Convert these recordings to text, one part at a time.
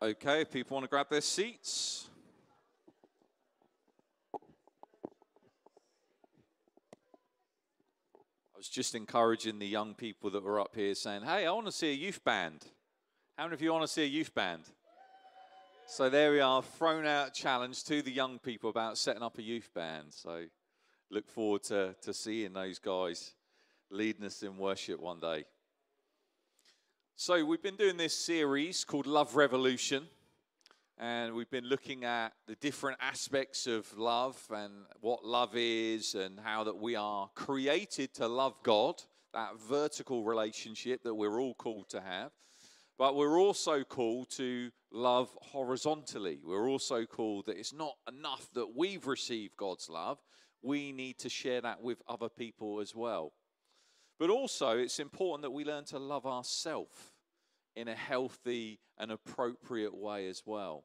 Okay, if people want to grab their seats. I was just encouraging the young people that were up here saying, Hey, I want to see a youth band. How many of you want to see a youth band? So there we are, thrown out challenge to the young people about setting up a youth band. So look forward to, to seeing those guys leading us in worship one day. So, we've been doing this series called Love Revolution, and we've been looking at the different aspects of love and what love is, and how that we are created to love God, that vertical relationship that we're all called to have. But we're also called to love horizontally. We're also called that it's not enough that we've received God's love, we need to share that with other people as well. But also, it's important that we learn to love ourselves in a healthy and appropriate way as well.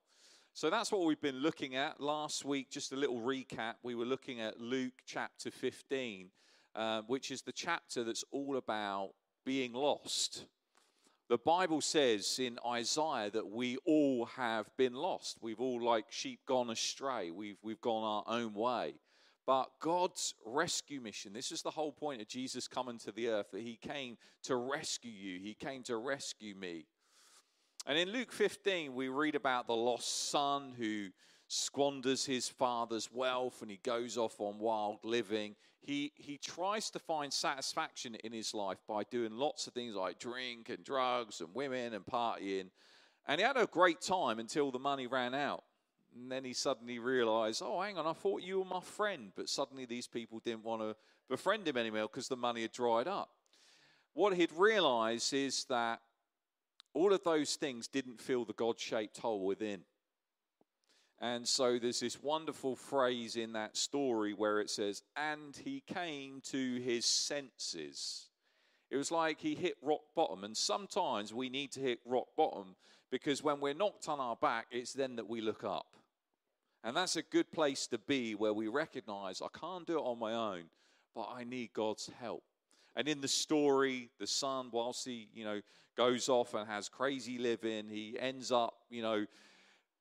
So that's what we've been looking at. Last week, just a little recap, we were looking at Luke chapter 15, uh, which is the chapter that's all about being lost. The Bible says in Isaiah that we all have been lost. We've all, like sheep, gone astray. We've, we've gone our own way. But God's rescue mission, this is the whole point of Jesus coming to the earth, that he came to rescue you, he came to rescue me. And in Luke 15, we read about the lost son who squanders his father's wealth and he goes off on wild living. He, he tries to find satisfaction in his life by doing lots of things like drink and drugs and women and partying. And he had a great time until the money ran out. And then he suddenly realized, oh, hang on, I thought you were my friend. But suddenly these people didn't want to befriend him anymore because the money had dried up. What he'd realized is that all of those things didn't fill the God shaped hole within. And so there's this wonderful phrase in that story where it says, and he came to his senses. It was like he hit rock bottom. And sometimes we need to hit rock bottom because when we're knocked on our back, it's then that we look up. And that's a good place to be where we recognize I can't do it on my own, but I need God's help. And in the story, the son, whilst he, you know, goes off and has crazy living, he ends up, you know,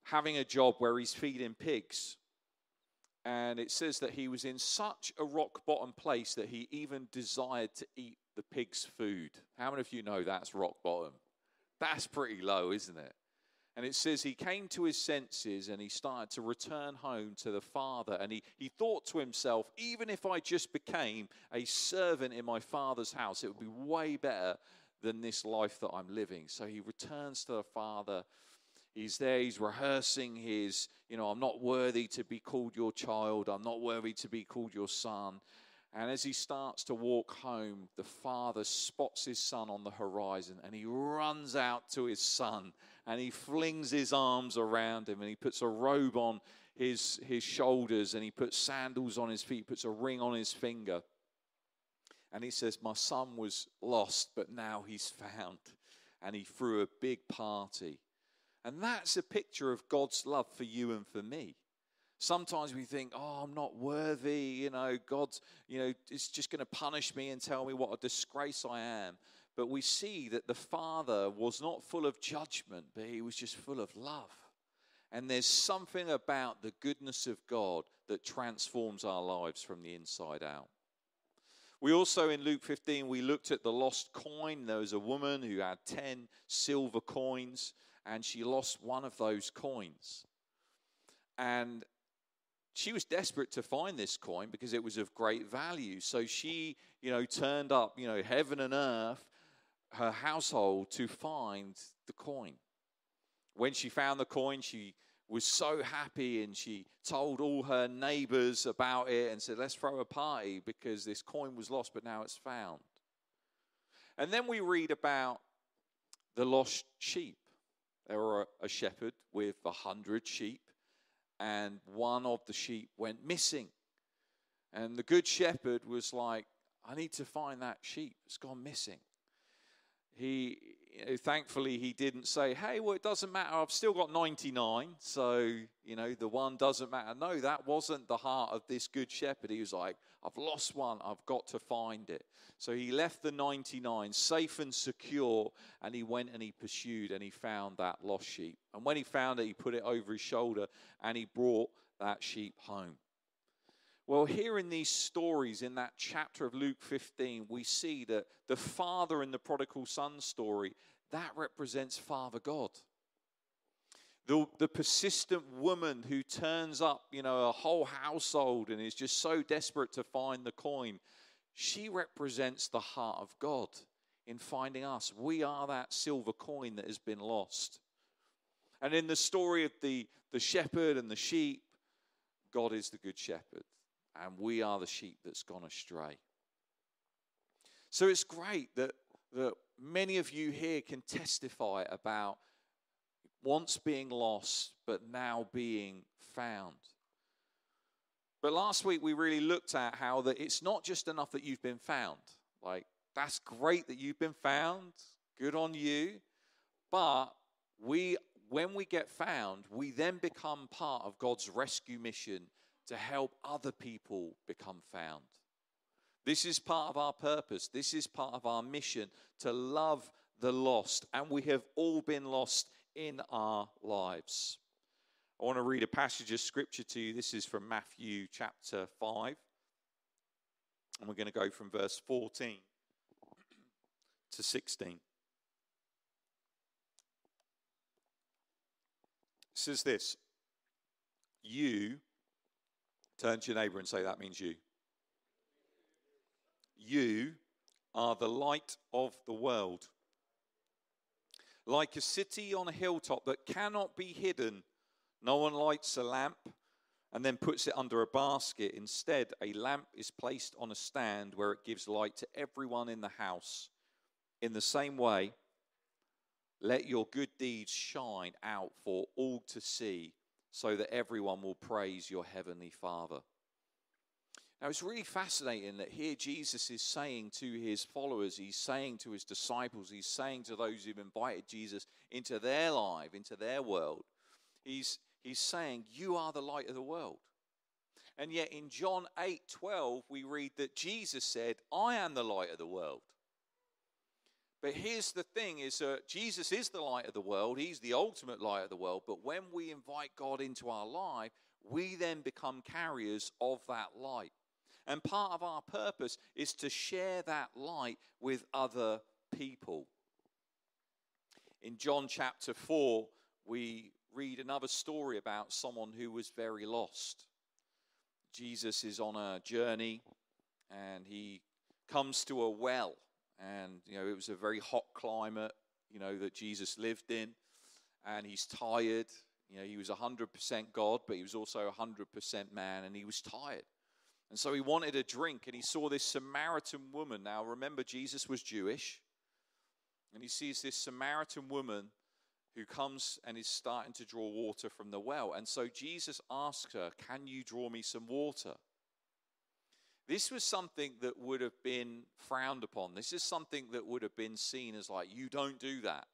having a job where he's feeding pigs. And it says that he was in such a rock bottom place that he even desired to eat the pig's food. How many of you know that's rock bottom? That's pretty low, isn't it? And it says he came to his senses and he started to return home to the father. And he, he thought to himself, even if I just became a servant in my father's house, it would be way better than this life that I'm living. So he returns to the father. He's there, he's rehearsing his, you know, I'm not worthy to be called your child, I'm not worthy to be called your son. And as he starts to walk home, the father spots his son on the horizon and he runs out to his son and he flings his arms around him and he puts a robe on his, his shoulders and he puts sandals on his feet, puts a ring on his finger. And he says, My son was lost, but now he's found. And he threw a big party. And that's a picture of God's love for you and for me. Sometimes we think, oh, I'm not worthy, you know, God's, you know, is just going to punish me and tell me what a disgrace I am. But we see that the Father was not full of judgment, but he was just full of love. And there's something about the goodness of God that transforms our lives from the inside out. We also, in Luke 15, we looked at the lost coin. There was a woman who had 10 silver coins, and she lost one of those coins. And she was desperate to find this coin because it was of great value. So she, you know, turned up, you know, heaven and earth her household to find the coin. When she found the coin, she was so happy and she told all her neighbors about it and said, Let's throw a party because this coin was lost, but now it's found. And then we read about the lost sheep. There were a shepherd with a hundred sheep, and one of the sheep went missing. And the good shepherd was like, I need to find that sheep. It's gone missing he you know, thankfully, he didn't say, hey, well, it doesn't matter. I've still got 99. So, you know, the one doesn't matter. No, that wasn't the heart of this good shepherd. He was like, I've lost one. I've got to find it. So he left the 99 safe and secure and he went and he pursued and he found that lost sheep. And when he found it, he put it over his shoulder and he brought that sheep home. Well, here in these stories, in that chapter of Luke 15, we see that the father in the prodigal son story, that represents Father God. The, the persistent woman who turns up, you know, a whole household and is just so desperate to find the coin, she represents the heart of God in finding us. We are that silver coin that has been lost. And in the story of the, the shepherd and the sheep, God is the good shepherd and we are the sheep that's gone astray. So it's great that, that many of you here can testify about once being lost, but now being found. But last week we really looked at how that it's not just enough that you've been found. Like, that's great that you've been found. Good on you. But we when we get found, we then become part of God's rescue mission to help other people become found. This is part of our purpose. This is part of our mission to love the lost. And we have all been lost in our lives. I want to read a passage of scripture to you. This is from Matthew chapter 5. And we're going to go from verse 14 to 16. It says this You Turn to your neighbor and say, That means you. You are the light of the world. Like a city on a hilltop that cannot be hidden, no one lights a lamp and then puts it under a basket. Instead, a lamp is placed on a stand where it gives light to everyone in the house. In the same way, let your good deeds shine out for all to see so that everyone will praise your heavenly Father. Now, it's really fascinating that here Jesus is saying to his followers, he's saying to his disciples, he's saying to those who've invited Jesus into their life, into their world, he's, he's saying, You are the light of the world. And yet in John 8 12, we read that Jesus said, I am the light of the world. But here's the thing is that Jesus is the light of the world. He's the ultimate light of the world. But when we invite God into our life, we then become carriers of that light. And part of our purpose is to share that light with other people. In John chapter 4, we read another story about someone who was very lost. Jesus is on a journey and he comes to a well and you know it was a very hot climate you know that jesus lived in. And he's tired. You know he was 100% god but he was also 100% man and he was tired. And so he wanted a drink and he saw this samaritan woman. Now remember jesus was jewish. And he sees this samaritan woman who comes and is starting to draw water from the well. And so jesus asks her can you draw me some water this was something that would have been frowned upon. This is something that would have been seen as like, you don't do that.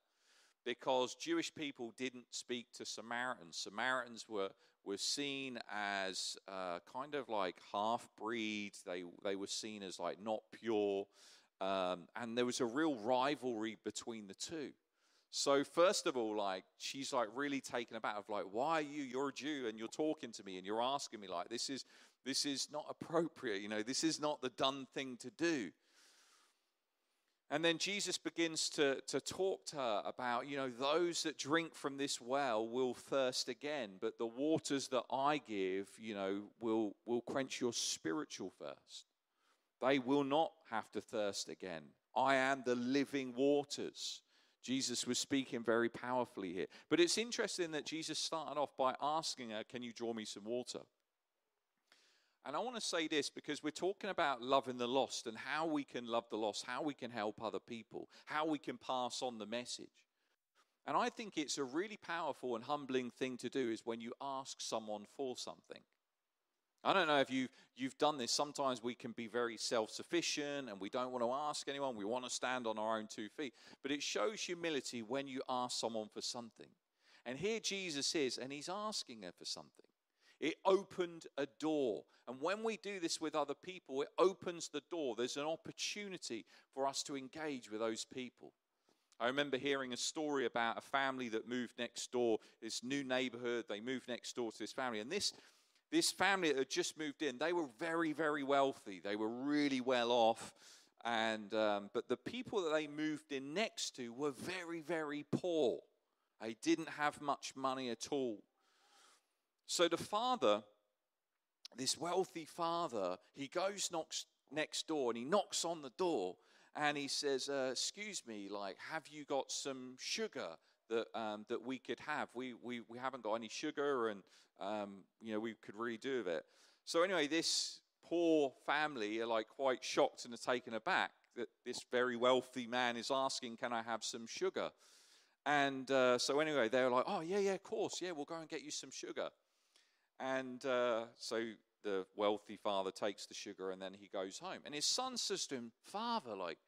Because Jewish people didn't speak to Samaritans. Samaritans were, were seen as uh, kind of like half breeds, they, they were seen as like not pure. Um, and there was a real rivalry between the two. So first of all, like she's like really taken aback of like, why are you? You're a Jew and you're talking to me and you're asking me like this is this is not appropriate. You know, this is not the done thing to do. And then Jesus begins to, to talk to her about, you know, those that drink from this well will thirst again, but the waters that I give, you know, will, will quench your spiritual thirst. They will not have to thirst again. I am the living waters. Jesus was speaking very powerfully here. But it's interesting that Jesus started off by asking her, Can you draw me some water? And I want to say this because we're talking about loving the lost and how we can love the lost, how we can help other people, how we can pass on the message. And I think it's a really powerful and humbling thing to do is when you ask someone for something. I don't know if you, you've done this. Sometimes we can be very self sufficient and we don't want to ask anyone. We want to stand on our own two feet. But it shows humility when you ask someone for something. And here Jesus is, and he's asking her for something. It opened a door. And when we do this with other people, it opens the door. There's an opportunity for us to engage with those people. I remember hearing a story about a family that moved next door, this new neighborhood. They moved next door to this family. And this this family that had just moved in, they were very, very wealthy. They were really well off. And, um, but the people that they moved in next to were very, very poor. They didn't have much money at all. So the father, this wealthy father, he goes knocks next door and he knocks on the door and he says, uh, "Excuse me, like, have you got some sugar that um, that we could have? We, we we haven't got any sugar, and um, you know, we could really do with it. So anyway, this poor family are like quite shocked and are taken aback that this very wealthy man is asking, "Can I have some sugar?" And uh, so anyway, they're like, "Oh yeah, yeah, of course, yeah, we'll go and get you some sugar." And uh, so the wealthy father takes the sugar and then he goes home. And his son says to him, "Father, like."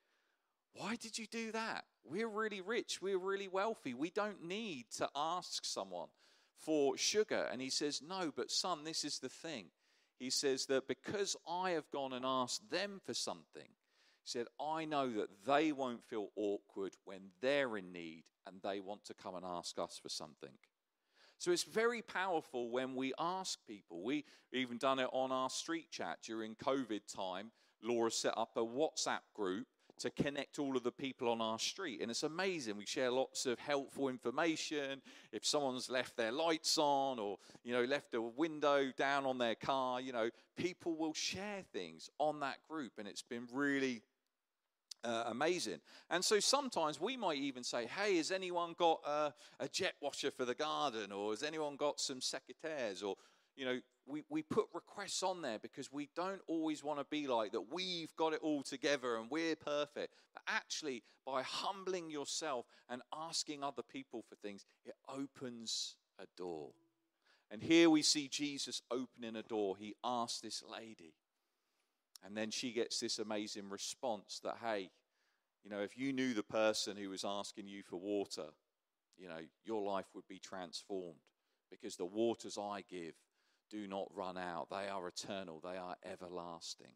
Why did you do that? We're really rich. We're really wealthy. We don't need to ask someone for sugar. And he says, No, but son, this is the thing. He says that because I have gone and asked them for something, he said, I know that they won't feel awkward when they're in need and they want to come and ask us for something. So it's very powerful when we ask people. We even done it on our street chat during COVID time. Laura set up a WhatsApp group to connect all of the people on our street. And it's amazing. We share lots of helpful information. If someone's left their lights on or, you know, left a window down on their car, you know, people will share things on that group. And it's been really uh, amazing. And so sometimes we might even say, hey, has anyone got a, a jet washer for the garden? Or has anyone got some secateurs? Or, you know, we, we put requests on there because we don't always want to be like that we've got it all together and we're perfect. But actually, by humbling yourself and asking other people for things, it opens a door. And here we see Jesus opening a door. He asked this lady. And then she gets this amazing response that, hey, you know, if you knew the person who was asking you for water, you know, your life would be transformed because the waters I give do not run out. They are eternal, they are everlasting.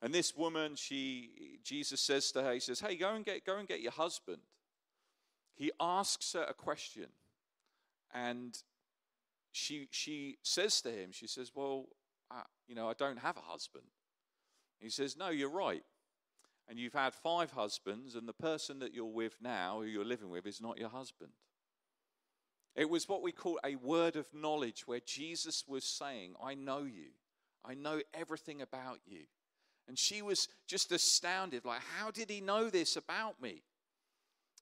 And this woman, she Jesus says to her, he says, Hey, go and get go and get your husband. He asks her a question. And she she says to him, she says, Well, You know, I don't have a husband. He says, No, you're right. And you've had five husbands, and the person that you're with now, who you're living with, is not your husband. It was what we call a word of knowledge, where Jesus was saying, I know you, I know everything about you. And she was just astounded, like, how did he know this about me?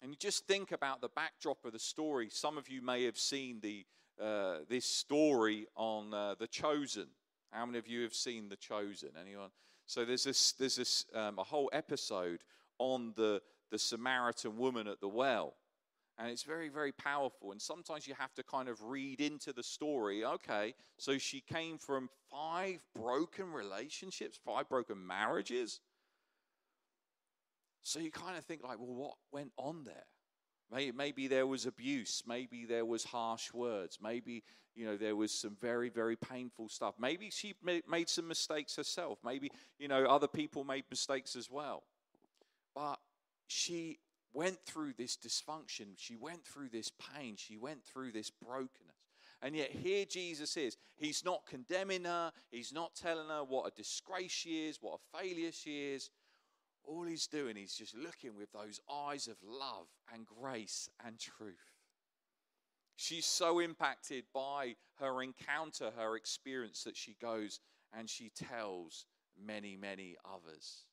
And you just think about the backdrop of the story. Some of you may have seen the, uh, this story on uh, The Chosen. How many of you have seen The Chosen? Anyone? So there's this, there's this um, a whole episode on the, the Samaritan woman at the well. And it's very, very powerful. And sometimes you have to kind of read into the story. Okay, so she came from five broken relationships, five broken marriages. So you kind of think, like, well, what went on there? Maybe, there was abuse. Maybe there was harsh words. Maybe, you know, there was some very, very painful stuff. Maybe she made some mistakes herself. Maybe, you know, other people made mistakes as well. But she went through this dysfunction. She went through this pain. She went through this brokenness. And yet, here Jesus is. He's not condemning her. He's not telling her what a disgrace she is, what a failure she is. All he's doing is just looking with those eyes of love and grace and truth. She's so impacted by her encounter, her experience, that she goes and she tells many, many others.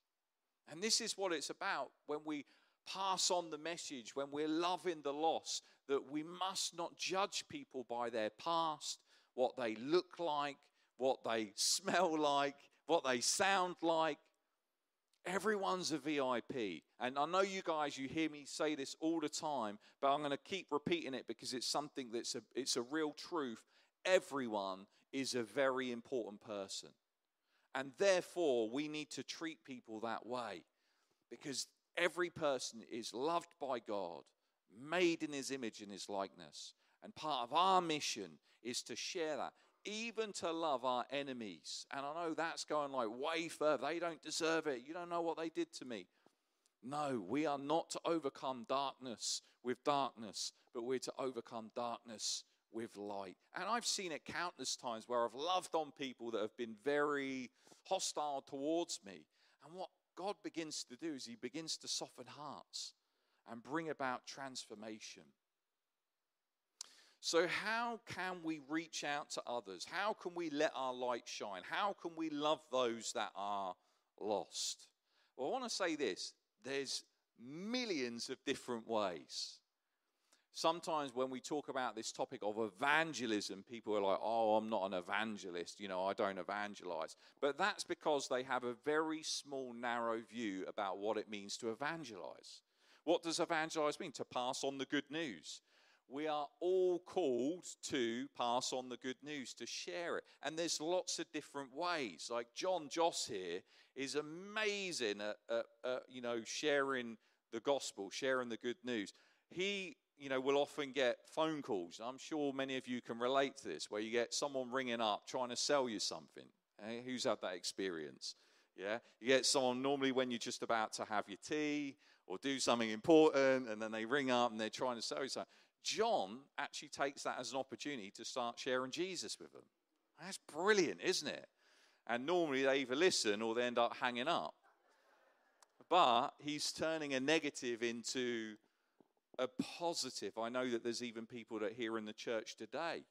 And this is what it's about when we pass on the message, when we're loving the lost, that we must not judge people by their past, what they look like, what they smell like, what they sound like. Everyone's a VIP. And I know you guys, you hear me say this all the time, but I'm going to keep repeating it because it's something that's a, it's a real truth. Everyone is a very important person. And therefore, we need to treat people that way because every person is loved by God, made in his image and his likeness. And part of our mission is to share that, even to love our enemies. And I know that's going like way further. They don't deserve it. You don't know what they did to me. No, we are not to overcome darkness with darkness, but we're to overcome darkness with light. And I've seen it countless times where I've loved on people that have been very hostile towards me. And what God begins to do is He begins to soften hearts and bring about transformation. So, how can we reach out to others? How can we let our light shine? How can we love those that are lost? Well, I want to say this there's millions of different ways. Sometimes when we talk about this topic of evangelism, people are like, oh, I'm not an evangelist, you know, I don't evangelize. But that's because they have a very small, narrow view about what it means to evangelize. What does evangelize mean? To pass on the good news. We are all called to pass on the good news, to share it. And there's lots of different ways. Like John Joss here is amazing at, at, at you know, sharing the gospel, sharing the good news. He you know, will often get phone calls. I'm sure many of you can relate to this, where you get someone ringing up trying to sell you something. Eh? Who's had that experience? Yeah, you get someone normally when you're just about to have your tea or do something important, and then they ring up and they're trying to sell you something. John actually takes that as an opportunity to start sharing Jesus with them. That's brilliant, isn't it? And normally they either listen or they end up hanging up. But he's turning a negative into a positive. I know that there's even people that are here in the church today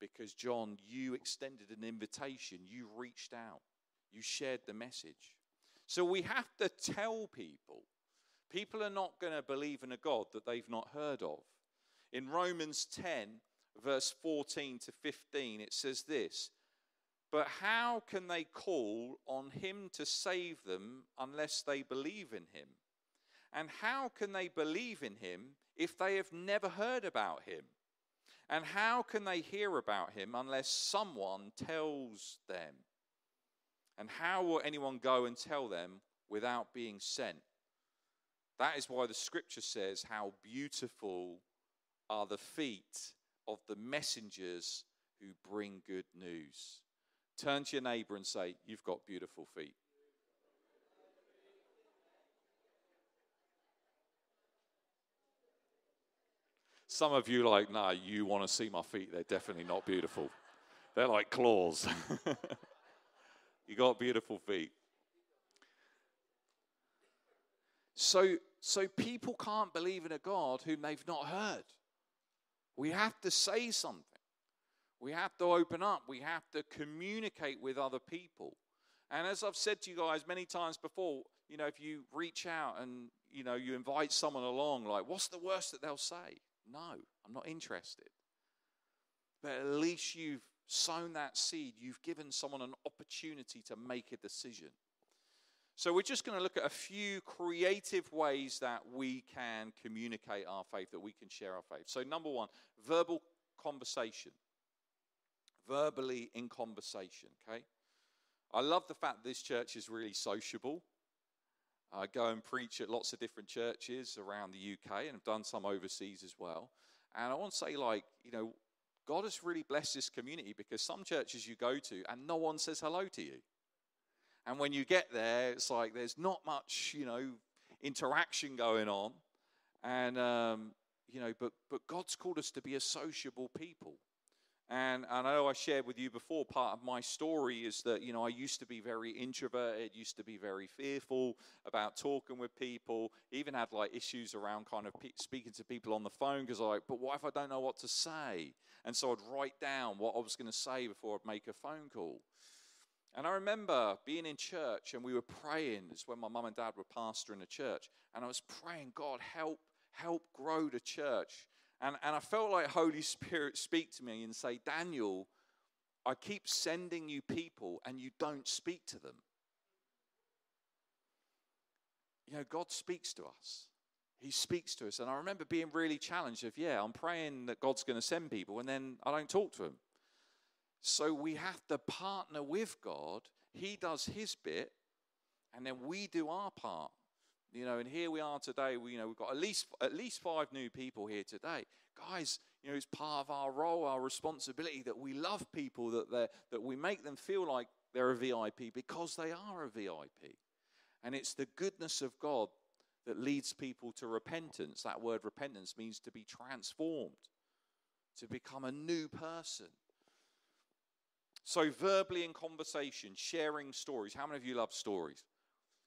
because, John, you extended an invitation, you reached out, you shared the message. So we have to tell people. People are not going to believe in a God that they've not heard of. In Romans 10, verse 14 to 15, it says this But how can they call on him to save them unless they believe in him? And how can they believe in him if they have never heard about him? And how can they hear about him unless someone tells them? And how will anyone go and tell them without being sent? That is why the scripture says, How beautiful are the feet of the messengers who bring good news. Turn to your neighbor and say, You've got beautiful feet. Some of you like, nah, you want to see my feet. They're definitely not beautiful. They're like claws. you got beautiful feet. So, so people can't believe in a God whom they've not heard. We have to say something. We have to open up. We have to communicate with other people. And as I've said to you guys many times before, you know, if you reach out and, you know, you invite someone along, like, what's the worst that they'll say? No, I'm not interested. But at least you've sown that seed, you've given someone an opportunity to make a decision. So, we're just going to look at a few creative ways that we can communicate our faith, that we can share our faith. So, number one, verbal conversation. Verbally in conversation, okay? I love the fact this church is really sociable. I go and preach at lots of different churches around the UK and have done some overseas as well. And I want to say, like, you know, God has really blessed this community because some churches you go to and no one says hello to you. And when you get there, it's like there's not much, you know, interaction going on. And, um, you know, but, but God's called us to be a sociable people. And, and I know I shared with you before, part of my story is that, you know, I used to be very introverted, used to be very fearful about talking with people, even had like issues around kind of pe- speaking to people on the phone because I like, but what if I don't know what to say? And so I'd write down what I was going to say before I'd make a phone call. And I remember being in church and we were praying. It's when my mum and dad were pastoring a church. And I was praying, God, help, help grow the church. And, and I felt like Holy Spirit speak to me and say, Daniel, I keep sending you people and you don't speak to them. You know, God speaks to us. He speaks to us. And I remember being really challenged of, yeah, I'm praying that God's going to send people and then I don't talk to them. So we have to partner with God. He does his bit, and then we do our part. You know, and here we are today. We, you know, we've got at least at least five new people here today, guys. You know, it's part of our role, our responsibility that we love people, that they that we make them feel like they're a VIP because they are a VIP, and it's the goodness of God that leads people to repentance. That word repentance means to be transformed, to become a new person. So, verbally in conversation, sharing stories. How many of you love stories?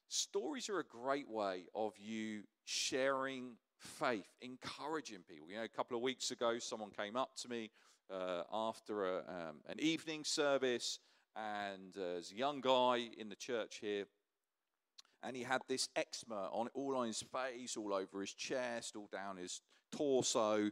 Stories are a great way of you sharing faith, encouraging people. You know, a couple of weeks ago, someone came up to me uh, after a, um, an evening service, and uh, there's a young guy in the church here, and he had this eczema on all on his face, all over his chest, all down his torso,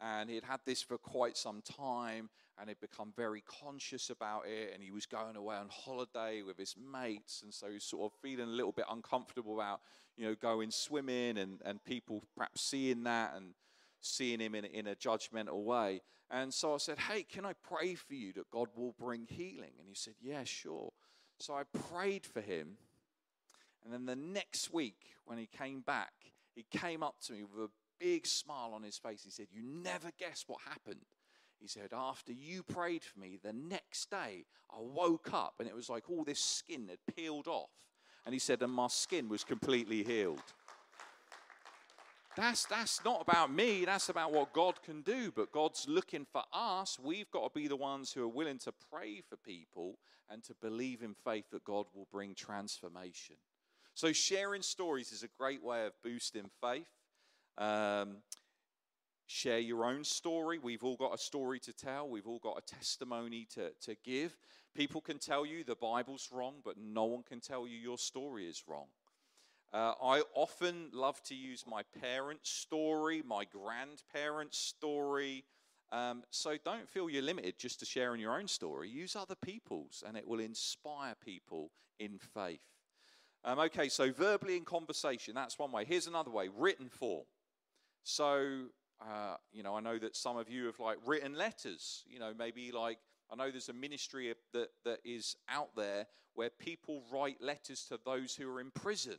and he'd had this for quite some time and he'd become very conscious about it and he was going away on holiday with his mates and so he's sort of feeling a little bit uncomfortable about you know going swimming and, and people perhaps seeing that and seeing him in, in a judgmental way. And so i said hey can i pray for you that god will bring healing? And he said yeah sure. So i prayed for him and then the next week when he came back he came up to me with a big smile on his face he said you never guess what happened he said, After you prayed for me, the next day I woke up and it was like all this skin had peeled off. And he said, And my skin was completely healed. That's, that's not about me, that's about what God can do. But God's looking for us. We've got to be the ones who are willing to pray for people and to believe in faith that God will bring transformation. So, sharing stories is a great way of boosting faith. Um, share your own story. We've all got a story to tell, we've all got a testimony to, to give. People can tell you the Bible's wrong, but no one can tell you your story is wrong. Uh, I often love to use my parents' story, my grandparents' story. Um, so don't feel you're limited just to sharing your own story. Use other people's, and it will inspire people in faith. Um, okay, so verbally in conversation, that's one way. Here's another way written form. So uh, you know, I know that some of you have like written letters. You know, maybe like I know there's a ministry that that is out there where people write letters to those who are in prison.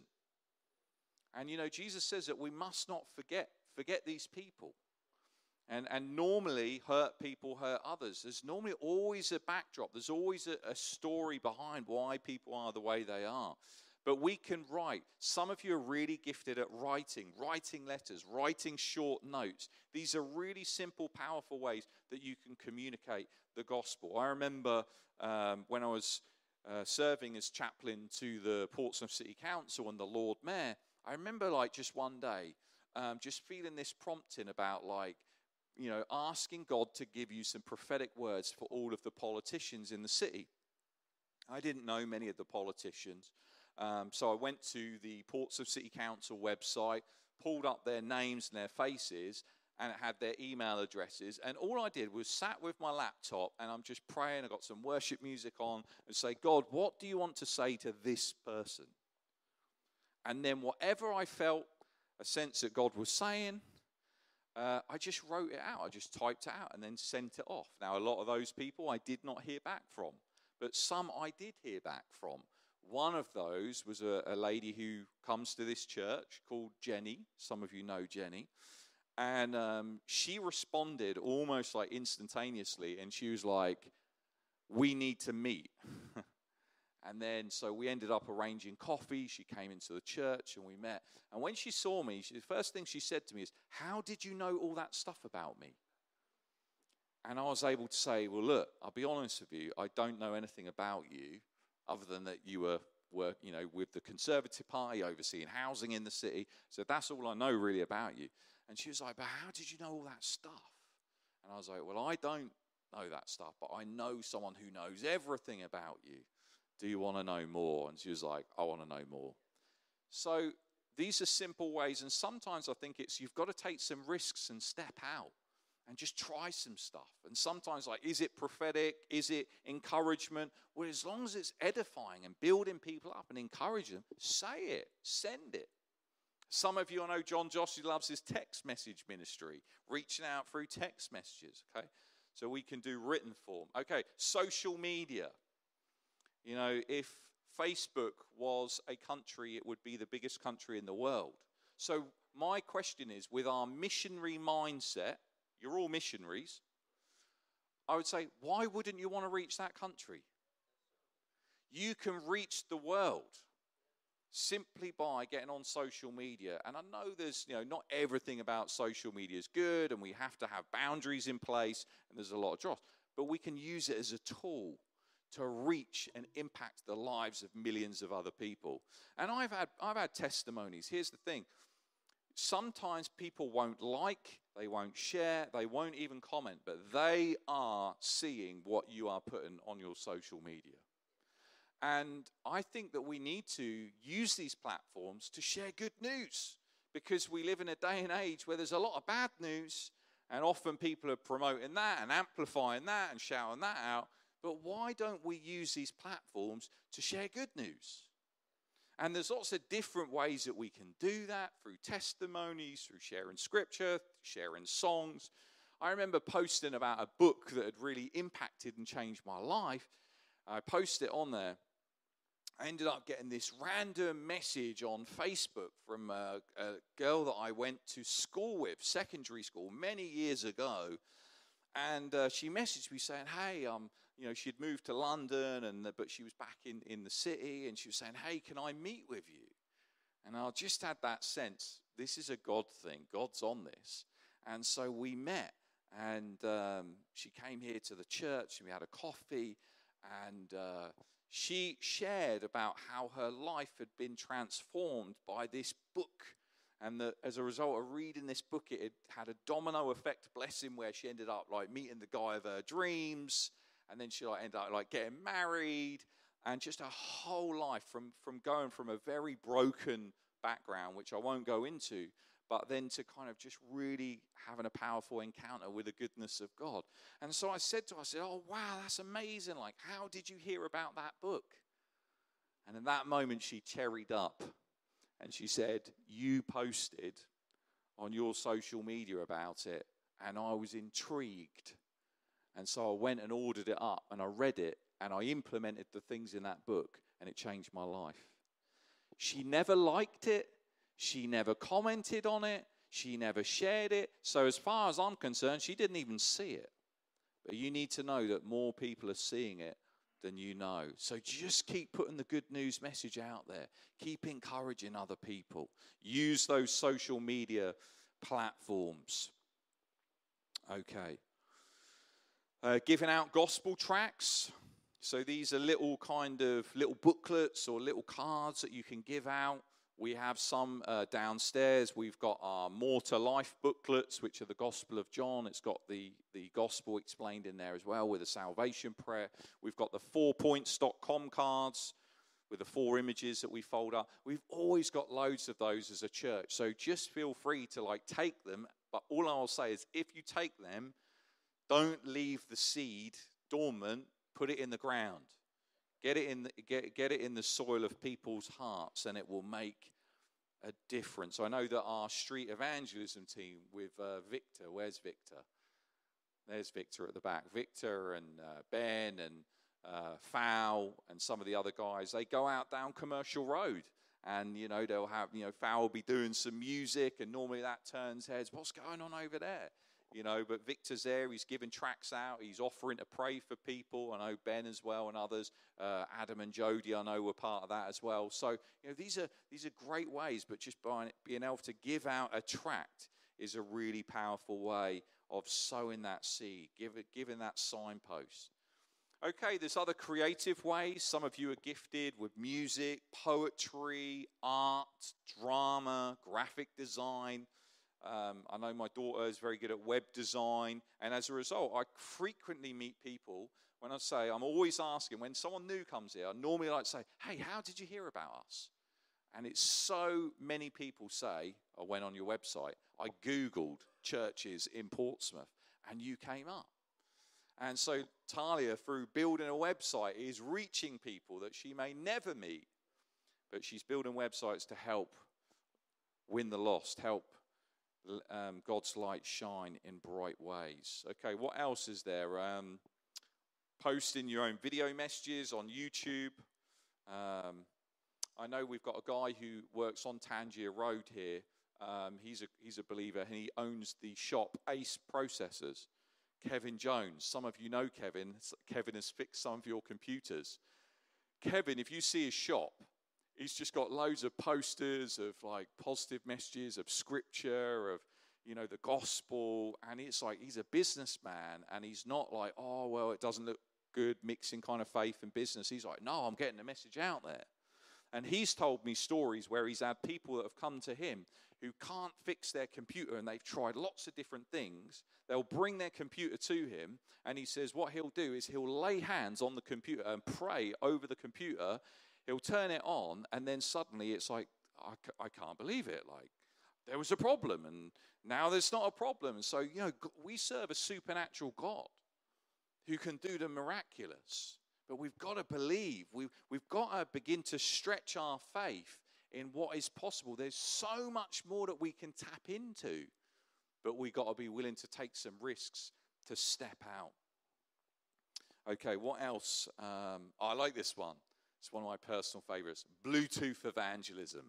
And you know, Jesus says that we must not forget forget these people. And, and normally, hurt people hurt others. There's normally always a backdrop. There's always a, a story behind why people are the way they are. But we can write. Some of you are really gifted at writing, writing letters, writing short notes. These are really simple, powerful ways that you can communicate the gospel. I remember um, when I was uh, serving as chaplain to the Portsmouth City Council and the Lord Mayor, I remember like just one day, um, just feeling this prompting about like, you know, asking God to give you some prophetic words for all of the politicians in the city. I didn't know many of the politicians. Um, so I went to the Portsmouth City Council website, pulled up their names and their faces, and it had their email addresses. And all I did was sat with my laptop and I'm just praying. I got some worship music on and say, God, what do you want to say to this person? And then whatever I felt a sense that God was saying, uh, I just wrote it out. I just typed it out and then sent it off. Now, a lot of those people I did not hear back from, but some I did hear back from. One of those was a, a lady who comes to this church called Jenny. Some of you know Jenny. And um, she responded almost like instantaneously, and she was like, We need to meet. and then, so we ended up arranging coffee. She came into the church and we met. And when she saw me, she, the first thing she said to me is, How did you know all that stuff about me? And I was able to say, Well, look, I'll be honest with you, I don't know anything about you other than that you were work, you know, with the Conservative Party overseeing housing in the city. So that's all I know really about you. And she was like, But how did you know all that stuff? And I was like, Well, I don't know that stuff, but I know someone who knows everything about you. Do you want to know more? And she was like, I want to know more. So these are simple ways. And sometimes I think it's you've got to take some risks and step out and just try some stuff. And sometimes, like, is it prophetic? Is it encouragement? Well, as long as it's edifying and building people up and encouraging them, say it, send it. Some of you, I know John Josh loves his text message ministry, reaching out through text messages, okay? So we can do written form. Okay, social media. You know, if Facebook was a country, it would be the biggest country in the world. So, my question is with our missionary mindset, you're all missionaries, I would say, why wouldn't you want to reach that country? You can reach the world simply by getting on social media. And I know there's, you know, not everything about social media is good, and we have to have boundaries in place, and there's a lot of dross. But we can use it as a tool to reach and impact the lives of millions of other people. And I've had, I've had testimonies. Here's the thing sometimes people won't like, they won't share, they won't even comment, but they are seeing what you are putting on your social media. And I think that we need to use these platforms to share good news because we live in a day and age where there's a lot of bad news, and often people are promoting that and amplifying that and shouting that out. But why don't we use these platforms to share good news? And there's lots of different ways that we can do that through testimonies, through sharing scripture, sharing songs. I remember posting about a book that had really impacted and changed my life. I posted it on there. I ended up getting this random message on Facebook from a, a girl that I went to school with, secondary school, many years ago. And uh, she messaged me saying, Hey, um, you know, she'd moved to London, and but she was back in, in the city, and she was saying, "Hey, can I meet with you?" And I just had that sense: this is a God thing. God's on this, and so we met, and um, she came here to the church, and we had a coffee, and uh, she shared about how her life had been transformed by this book. And that as a result of reading this book, it had a domino effect blessing where she ended up like meeting the guy of her dreams and then she like ended up like getting married and just a whole life from from going from a very broken background which I won't go into but then to kind of just really having a powerful encounter with the goodness of God. And so I said to her, I said, Oh, wow, that's amazing. Like, how did you hear about that book? And in that moment, she cherried up and she said, You posted on your social media about it, and I was intrigued. And so I went and ordered it up and I read it and I implemented the things in that book and it changed my life. She never liked it. She never commented on it. She never shared it. So, as far as I'm concerned, she didn't even see it. But you need to know that more people are seeing it than you know. So, just keep putting the good news message out there. Keep encouraging other people. Use those social media platforms. Okay. Uh, giving out gospel tracts. So these are little kind of little booklets or little cards that you can give out. We have some uh, downstairs. We've got our More to Life booklets, which are the Gospel of John. It's got the, the gospel explained in there as well with a salvation prayer. We've got the fourpoints.com cards with the four images that we fold up. We've always got loads of those as a church. So just feel free to like take them. But all I'll say is if you take them, don't leave the seed dormant, put it in the ground. Get it in the, get, get it in the soil of people's hearts, and it will make a difference. I know that our street evangelism team with uh, Victor, where's Victor? There's Victor at the back. Victor and uh, Ben and uh, Fowl and some of the other guys, they go out down Commercial Road and you know they'll have you know Fowl will be doing some music and normally that turns heads. What's going on over there? You know, but Victor's there. He's giving tracts out. He's offering to pray for people. I know Ben as well and others. Uh, Adam and Jody, I know, were part of that as well. So, you know, these are, these are great ways, but just by being able to give out a tract is a really powerful way of sowing that seed, give it, giving that signpost. Okay, there's other creative ways. Some of you are gifted with music, poetry, art, drama, graphic design. Um, I know my daughter is very good at web design, and as a result, I frequently meet people. When I say, I'm always asking, when someone new comes here, I normally like to say, Hey, how did you hear about us? And it's so many people say, I went on your website, I Googled churches in Portsmouth, and you came up. And so Talia, through building a website, is reaching people that she may never meet, but she's building websites to help win the lost, help um, God's light shine in bright ways. Okay, what else is there? Um, posting your own video messages on YouTube. Um, I know we've got a guy who works on Tangier Road here. Um, he's, a, he's a believer and he owns the shop Ace Processors. Kevin Jones. Some of you know Kevin. Kevin has fixed some of your computers. Kevin, if you see his shop, he's just got loads of posters of like positive messages of scripture, of you know the gospel, and it's like he's a businessman, and he's not like, oh well, it doesn't look good mixing kind of faith and business. He's like, no, I'm getting the message out there. And he's told me stories where he's had people that have come to him who can't fix their computer and they've tried lots of different things. They'll bring their computer to him, and he says what he'll do is he'll lay hands on the computer and pray over the computer. He'll turn it on, and then suddenly it's like, I, I can't believe it. Like, there was a problem, and now there's not a problem. And so, you know, we serve a supernatural God who can do the miraculous. But we've got to believe. We've, we've got to begin to stretch our faith in what is possible. There's so much more that we can tap into, but we've got to be willing to take some risks to step out. Okay, what else? Um, I like this one. It's one of my personal favorites Bluetooth evangelism.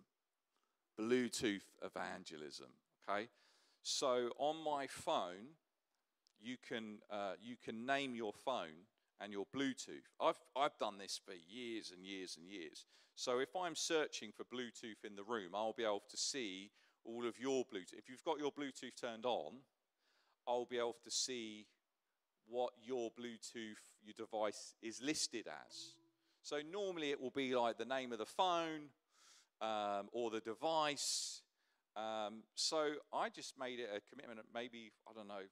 Bluetooth evangelism. Okay, so on my phone, you can, uh, you can name your phone and your Bluetooth. I've, I've done this for years and years and years. So if I'm searching for Bluetooth in the room, I'll be able to see all of your Bluetooth. If you've got your Bluetooth turned on, I'll be able to see what your Bluetooth, your device is listed as. So normally it will be like the name of the phone um, or the device. Um, so I just made it a commitment, maybe, I don't know,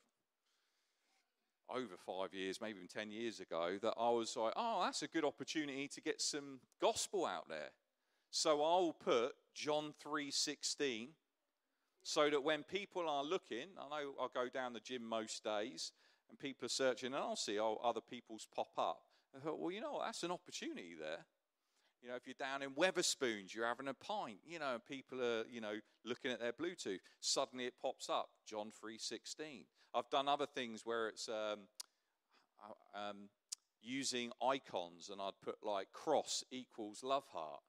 over five years, maybe even 10 years ago, that I was like, oh, that's a good opportunity to get some gospel out there. So I'll put John 3:16 so that when people are looking, I know I'll go down the gym most days and people are searching and I'll see oh, other people's pop up. I thought, well, you know, that's an opportunity there. You know, if you're down in Wetherspoons, you're having a pint, you know, and people are, you know, looking at their Bluetooth. Suddenly it pops up, John 3.16. I've done other things where it's um, uh, um, using icons and I'd put like cross equals love heart.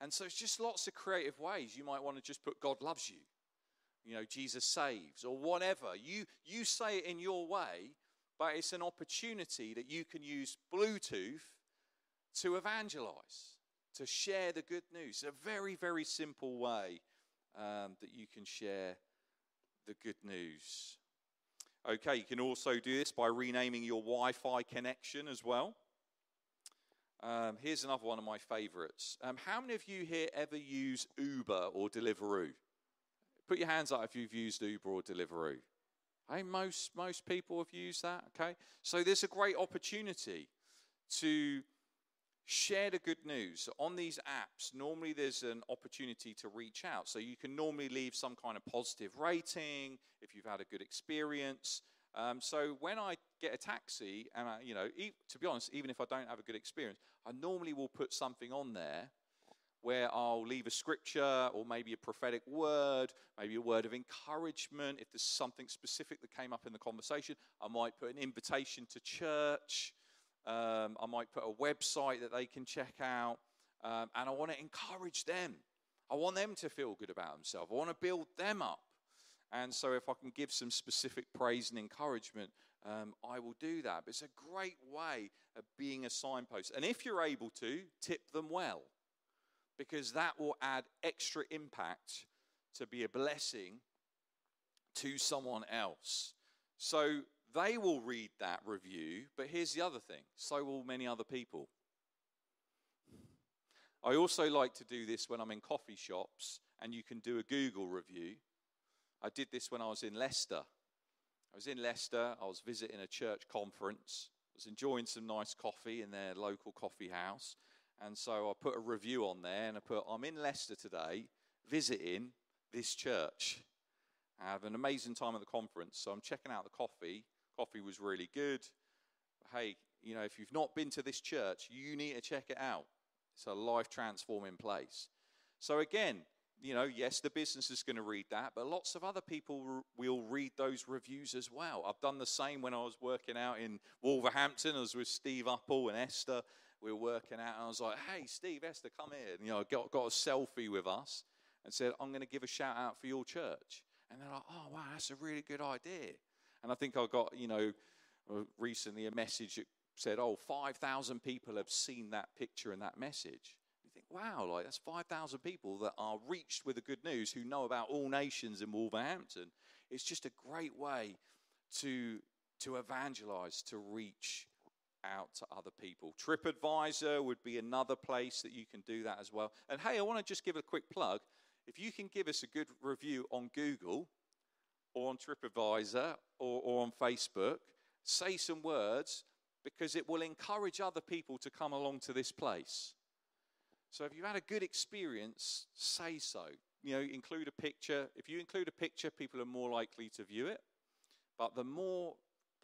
And so it's just lots of creative ways. You might want to just put God loves you, you know, Jesus saves or whatever. You, you say it in your way, but it's an opportunity that you can use Bluetooth to evangelize, to share the good news. A very, very simple way um, that you can share the good news. Okay, you can also do this by renaming your Wi Fi connection as well. Um, here's another one of my favorites. Um, how many of you here ever use Uber or Deliveroo? Put your hands up if you've used Uber or Deliveroo. Hey, most, most people have used that, okay? So there's a great opportunity to share the good news. On these apps, normally there's an opportunity to reach out. So you can normally leave some kind of positive rating if you've had a good experience. Um, so when I get a taxi, and I, you know, e- to be honest, even if I don't have a good experience, I normally will put something on there where I'll leave a scripture or maybe a prophetic word, maybe a word of encouragement. If there's something specific that came up in the conversation, I might put an invitation to church. Um, I might put a website that they can check out. Um, and I want to encourage them. I want them to feel good about themselves. I want to build them up. And so, if I can give some specific praise and encouragement, um, I will do that. But it's a great way of being a signpost. And if you're able to, tip them well, because that will add extra impact to be a blessing to someone else. So, they will read that review, but here's the other thing so will many other people. I also like to do this when I'm in coffee shops and you can do a Google review. I did this when I was in Leicester. I was in Leicester, I was visiting a church conference, I was enjoying some nice coffee in their local coffee house. And so I put a review on there and I put, I'm in Leicester today visiting this church. I have an amazing time at the conference, so I'm checking out the coffee Coffee was really good. Hey, you know, if you've not been to this church, you need to check it out. It's a life transforming place. So, again, you know, yes, the business is going to read that, but lots of other people will read those reviews as well. I've done the same when I was working out in Wolverhampton. as with Steve Uppal and Esther. We were working out, and I was like, "Hey, Steve, Esther, come here." And, you know, got got a selfie with us and said, "I'm going to give a shout out for your church." And they're like, "Oh, wow, that's a really good idea." And I think I got, you know, uh, recently a message that said, "Oh, 5,000 people have seen that picture and that message." You think, wow, like that's 5,000 people that are reached with the good news who know about all nations in Wolverhampton. It's just a great way to, to evangelize, to reach out to other people. TripAdvisor would be another place that you can do that as well. And hey, I want to just give a quick plug. If you can give us a good review on Google or on TripAdvisor or, or on Facebook, say some words because it will encourage other people to come along to this place. So if you've had a good experience, say so. You know, include a picture. If you include a picture, people are more likely to view it. But the more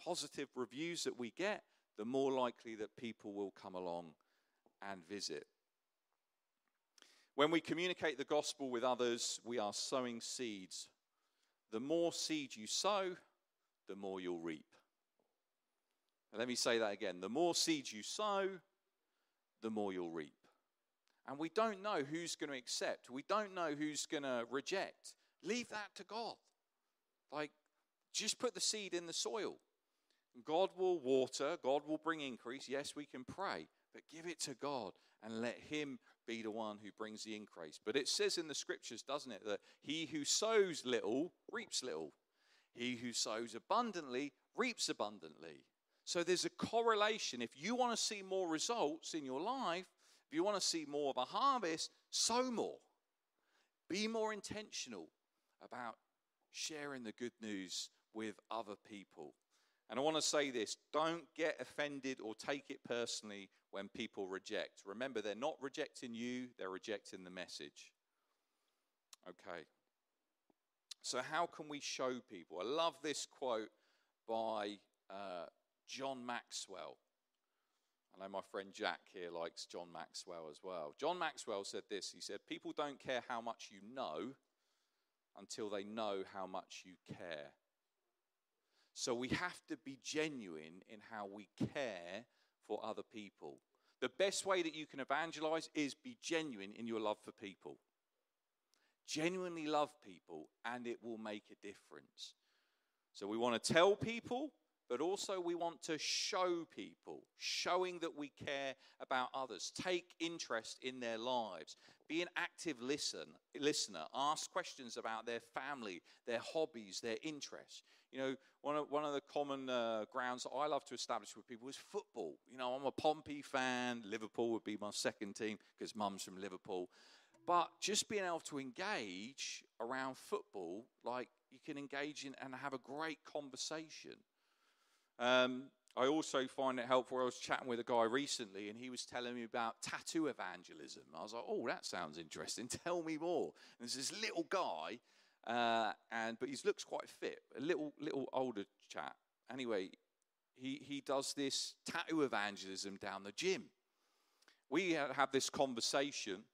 positive reviews that we get, the more likely that people will come along and visit. When we communicate the gospel with others, we are sowing seeds. The more seed you sow, the more you'll reap. let me say that again. The more seeds you sow, the more you'll reap. And we don't know who's going to accept. We don't know who's going to reject. Leave that to God. Like, just put the seed in the soil. God will water, God will bring increase. Yes, we can pray, but give it to God and let Him be the one who brings the increase. But it says in the scriptures, doesn't it, that he who sows little reaps little, he who sows abundantly reaps abundantly. So there's a correlation. If you want to see more results in your life, if you want to see more of a harvest, sow more. Be more intentional about sharing the good news with other people. And I want to say this don't get offended or take it personally when people reject. Remember, they're not rejecting you, they're rejecting the message. Okay. So, how can we show people? I love this quote by uh, John Maxwell. I know my friend Jack here likes John Maxwell as well. John Maxwell said this He said, People don't care how much you know until they know how much you care. So we have to be genuine in how we care for other people. The best way that you can evangelize is be genuine in your love for people. Genuinely love people, and it will make a difference. So we want to tell people but also we want to show people, showing that we care about others, take interest in their lives, be an active listen, listener, ask questions about their family, their hobbies, their interests. You know, one of, one of the common uh, grounds that I love to establish with people is football. You know, I'm a Pompey fan. Liverpool would be my second team because mum's from Liverpool. But just being able to engage around football, like you can engage in and have a great conversation. Um, I also find it helpful. I was chatting with a guy recently, and he was telling me about tattoo evangelism. I was like, "Oh, that sounds interesting. Tell me more." And there's this little guy, uh, and but he looks quite fit, a little little older chap. Anyway, he he does this tattoo evangelism down the gym. We had this conversation,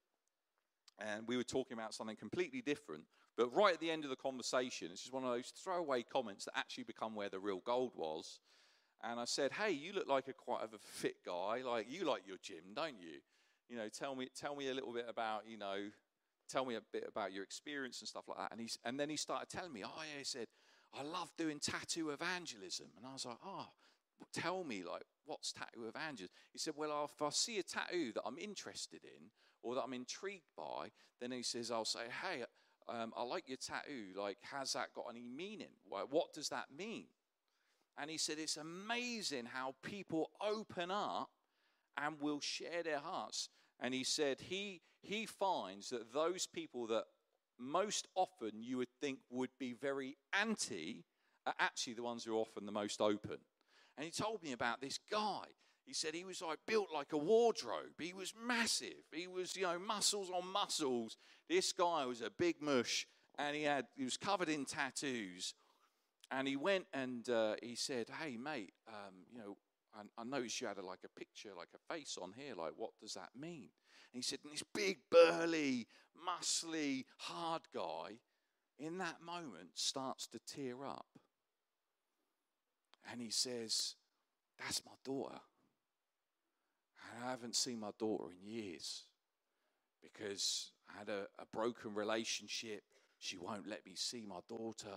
and we were talking about something completely different. But right at the end of the conversation, it's just one of those throwaway comments that actually become where the real gold was. And I said, "Hey, you look like a quite of a fit guy. Like you like your gym, don't you? You know, tell me, tell me a little bit about, you know, tell me a bit about your experience and stuff like that." And he, and then he started telling me, "Oh yeah," he said, "I love doing tattoo evangelism." And I was like, "Oh, tell me, like, what's tattoo evangelism?" He said, "Well, if I see a tattoo that I'm interested in or that I'm intrigued by, then he says, I'll say, hey." um, I like your tattoo. Like, has that got any meaning? What does that mean? And he said, It's amazing how people open up and will share their hearts. And he said, he, he finds that those people that most often you would think would be very anti are actually the ones who are often the most open. And he told me about this guy. He said he was like built like a wardrobe. He was massive. He was, you know, muscles on muscles. This guy was a big mush and he had he was covered in tattoos. And he went and uh, he said, Hey, mate, um, you know, I, I noticed you had a, like a picture, like a face on here. Like, what does that mean? And he said, and this big, burly, muscly, hard guy, in that moment, starts to tear up. And he says, That's my daughter. And I haven't seen my daughter in years because I had a, a broken relationship. She won't let me see my daughter.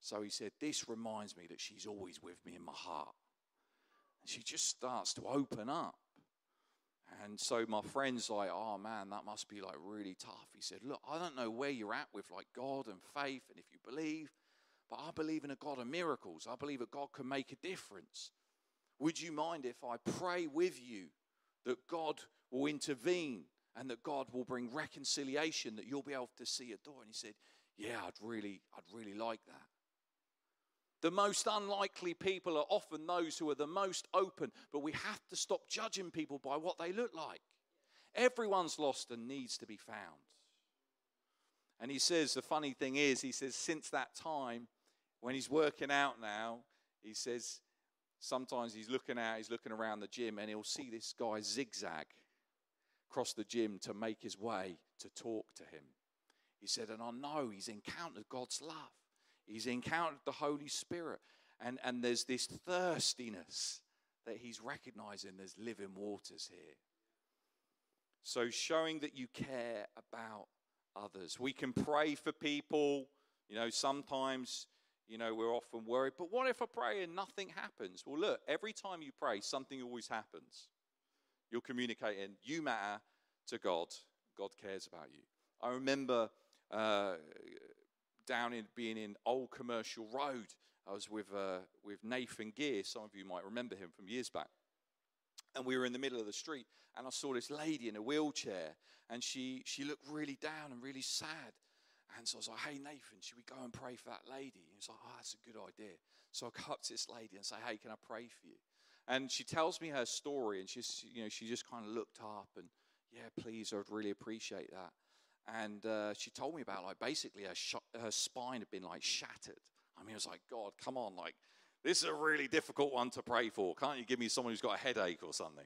So he said, This reminds me that she's always with me in my heart. She just starts to open up. And so my friend's like, Oh man, that must be like really tough. He said, Look, I don't know where you're at with like God and faith and if you believe, but I believe in a God of miracles. I believe that God can make a difference. Would you mind if I pray with you that God will intervene and that God will bring reconciliation, that you'll be able to see a door? And he said, Yeah, I'd really, I'd really like that. The most unlikely people are often those who are the most open, but we have to stop judging people by what they look like. Everyone's lost and needs to be found. And he says, the funny thing is, he says, since that time, when he's working out now, he says, sometimes he's looking out, he's looking around the gym, and he'll see this guy zigzag across the gym to make his way to talk to him. He said, and I know he's encountered God's love. He's encountered the Holy Spirit. And, and there's this thirstiness that he's recognizing there's living waters here. So, showing that you care about others. We can pray for people. You know, sometimes, you know, we're often worried, but what if I pray and nothing happens? Well, look, every time you pray, something always happens. You're communicating, you matter to God, God cares about you. I remember uh, down in being in Old Commercial Road. I was with uh, with Nathan Gear. Some of you might remember him from years back. And we were in the middle of the street, and I saw this lady in a wheelchair, and she she looked really down and really sad. And so I was like, "Hey Nathan, should we go and pray for that lady?" And he's like, "Oh, that's a good idea." So I go up to this lady and say, "Hey, can I pray for you?" And she tells me her story, and she's you know she just kind of looked up and, "Yeah, please, I'd really appreciate that." And uh, she told me about like basically her, sh- her spine had been like shattered. I mean, I was like, God, come on, like this is a really difficult one to pray for. Can't you give me someone who's got a headache or something?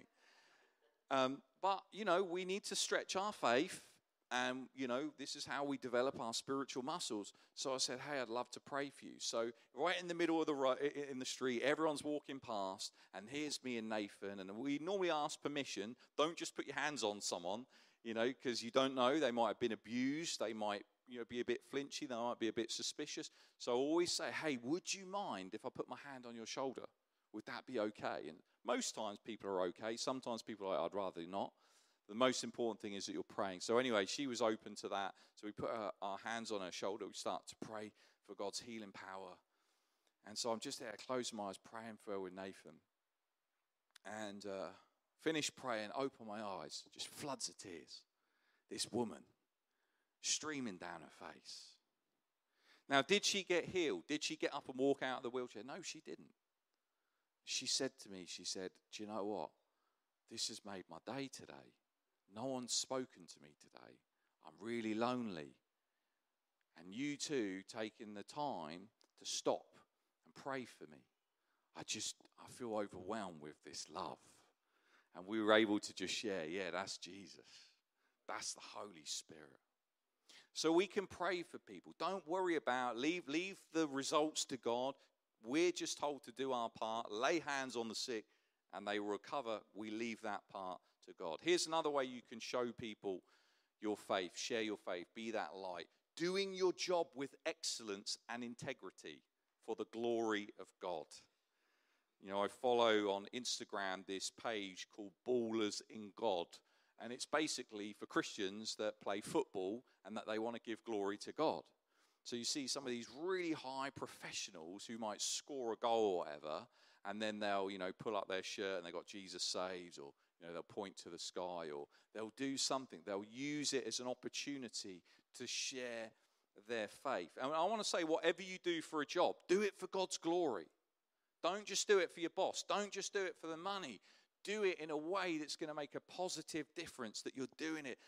Um, but you know, we need to stretch our faith, and you know, this is how we develop our spiritual muscles. So I said, Hey, I'd love to pray for you. So right in the middle of the ro- in the street, everyone's walking past, and here's me and Nathan, and we normally ask permission. Don't just put your hands on someone you know, because you don't know. They might have been abused. They might, you know, be a bit flinchy. They might be a bit suspicious. So I always say, hey, would you mind if I put my hand on your shoulder? Would that be okay? And most times people are okay. Sometimes people are like, I'd rather not. The most important thing is that you're praying. So anyway, she was open to that. So we put her, our hands on her shoulder. We start to pray for God's healing power. And so I'm just there, closing my eyes, praying for her with Nathan. And uh, Finish praying, open my eyes, just floods of tears. This woman streaming down her face. Now, did she get healed? Did she get up and walk out of the wheelchair? No, she didn't. She said to me, She said, Do you know what? This has made my day today. No one's spoken to me today. I'm really lonely. And you two taking the time to stop and pray for me. I just, I feel overwhelmed with this love. And we were able to just share, yeah, that's Jesus. That's the Holy Spirit. So we can pray for people. Don't worry about leave leave the results to God. We're just told to do our part, lay hands on the sick and they recover. We leave that part to God. Here's another way you can show people your faith, share your faith, be that light. Doing your job with excellence and integrity for the glory of God. You know, I follow on Instagram this page called Ballers in God. And it's basically for Christians that play football and that they want to give glory to God. So you see some of these really high professionals who might score a goal or whatever, and then they'll, you know, pull up their shirt and they've got Jesus saves, or, you know, they'll point to the sky, or they'll do something. They'll use it as an opportunity to share their faith. And I want to say, whatever you do for a job, do it for God's glory. Don't just do it for your boss. Don't just do it for the money. Do it in a way that's going to make a positive difference, that you're doing it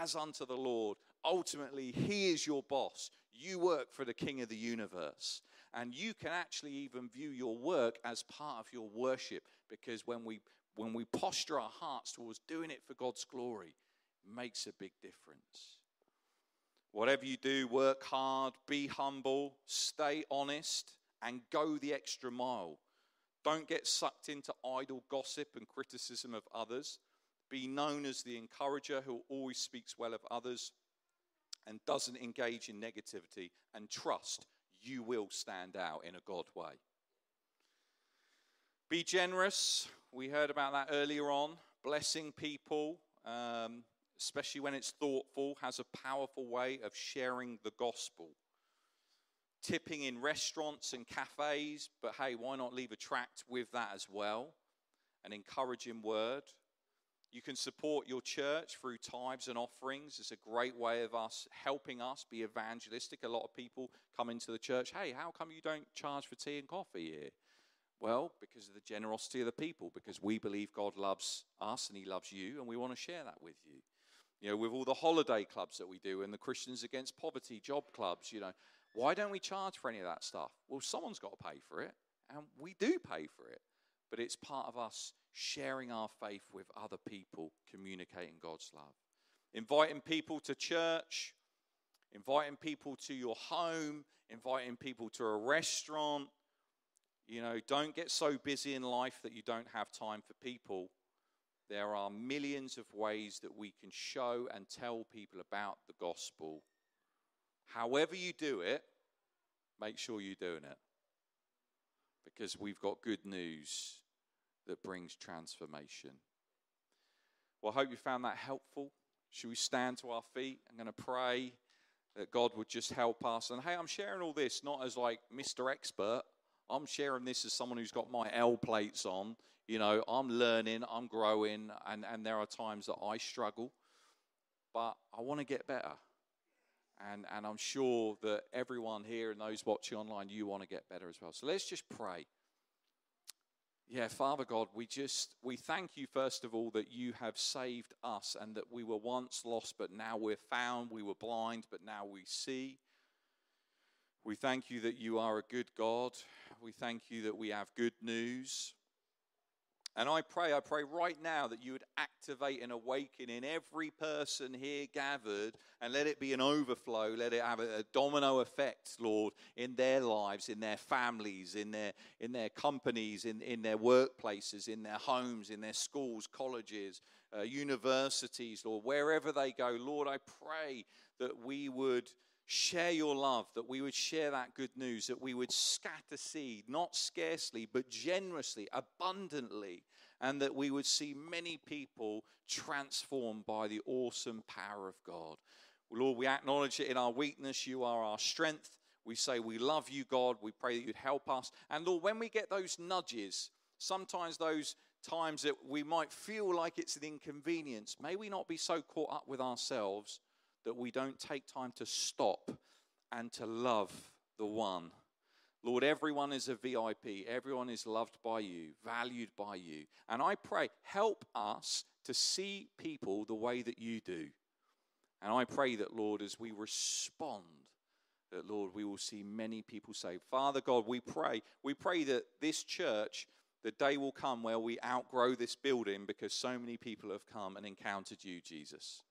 as unto the Lord. Ultimately, He is your boss. You work for the King of the universe. And you can actually even view your work as part of your worship because when we when we posture our hearts towards doing it for God's glory, makes a big difference. Whatever you do, work hard, be humble, stay honest, and go the extra mile. Don't get sucked into idle gossip and criticism of others. Be known as the encourager who always speaks well of others and doesn't engage in negativity. And trust you will stand out in a God way. Be generous. We heard about that earlier on. Blessing people, um, especially when it's thoughtful, has a powerful way of sharing the gospel. Tipping in restaurants and cafes, but hey, why not leave a tract with that as well? An encouraging word. You can support your church through tithes and offerings. It's a great way of us helping us be evangelistic. A lot of people come into the church, hey, how come you don't charge for tea and coffee here? Well, because of the generosity of the people, because we believe God loves us and He loves you, and we want to share that with you. You know, with all the holiday clubs that we do and the Christians Against Poverty job clubs, you know, why don't we charge for any of that stuff? Well, someone's got to pay for it, and we do pay for it, but it's part of us sharing our faith with other people, communicating God's love. Inviting people to church, inviting people to your home, inviting people to a restaurant. You know, don't get so busy in life that you don't have time for people. There are millions of ways that we can show and tell people about the gospel. However, you do it, make sure you're doing it. Because we've got good news that brings transformation. Well, I hope you found that helpful. Should we stand to our feet? I'm going to pray that God would just help us. And hey, I'm sharing all this not as like Mr. Expert. I'm sharing this as someone who's got my L plates on. You know, I'm learning, I'm growing, and, and there are times that I struggle, but I want to get better. And, and I'm sure that everyone here and those watching online, you want to get better as well. So let's just pray. Yeah, Father God, we just we thank you first of all that you have saved us and that we were once lost but now we're found, we were blind but now we see. We thank you that you are a good God. We thank you that we have good news. And I pray, I pray right now that you would activate and awaken in every person here gathered and let it be an overflow. Let it have a, domino effect, Lord, in their lives, in their families, in their, in their companies, in, in their workplaces, in their homes, in their schools, colleges, uh, universities, Lord, wherever they go. Lord, I pray that we would share your love, that we would share that good news, that we would scatter seed, not scarcely, but generously, abundantly, and that we would see many people transformed by the awesome power of God. Lord, we acknowledge it in our weakness. You are our strength. We say we love you, God. We pray that you'd help us. And Lord, when we get those nudges, sometimes those times that we might feel like it's an inconvenience, may we not be so caught up with ourselves that we don't take time to stop and to love the one. Lord, everyone is a VIP. Everyone is loved by you, valued by you. And I pray, help us to see people the way that you do. And I pray that, Lord, as we respond, that, Lord, we will see many people saved. Father God, we pray, we pray that this church, the day will come where we outgrow this building because so many people have come and encountered you, Jesus.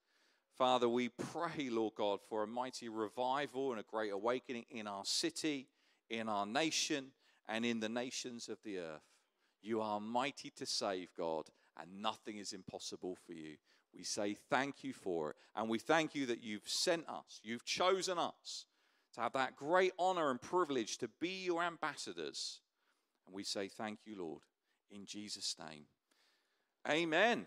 Father, we pray, Lord God, for a mighty revival and a great awakening in our city, in our nation, and in the nations of the earth. You are mighty to save, God, and nothing is impossible for you. We say thank you for it. And we thank you that you've sent us, you've chosen us to have that great honor and privilege to be your ambassadors. And we say thank you, Lord, in Jesus' name. Amen.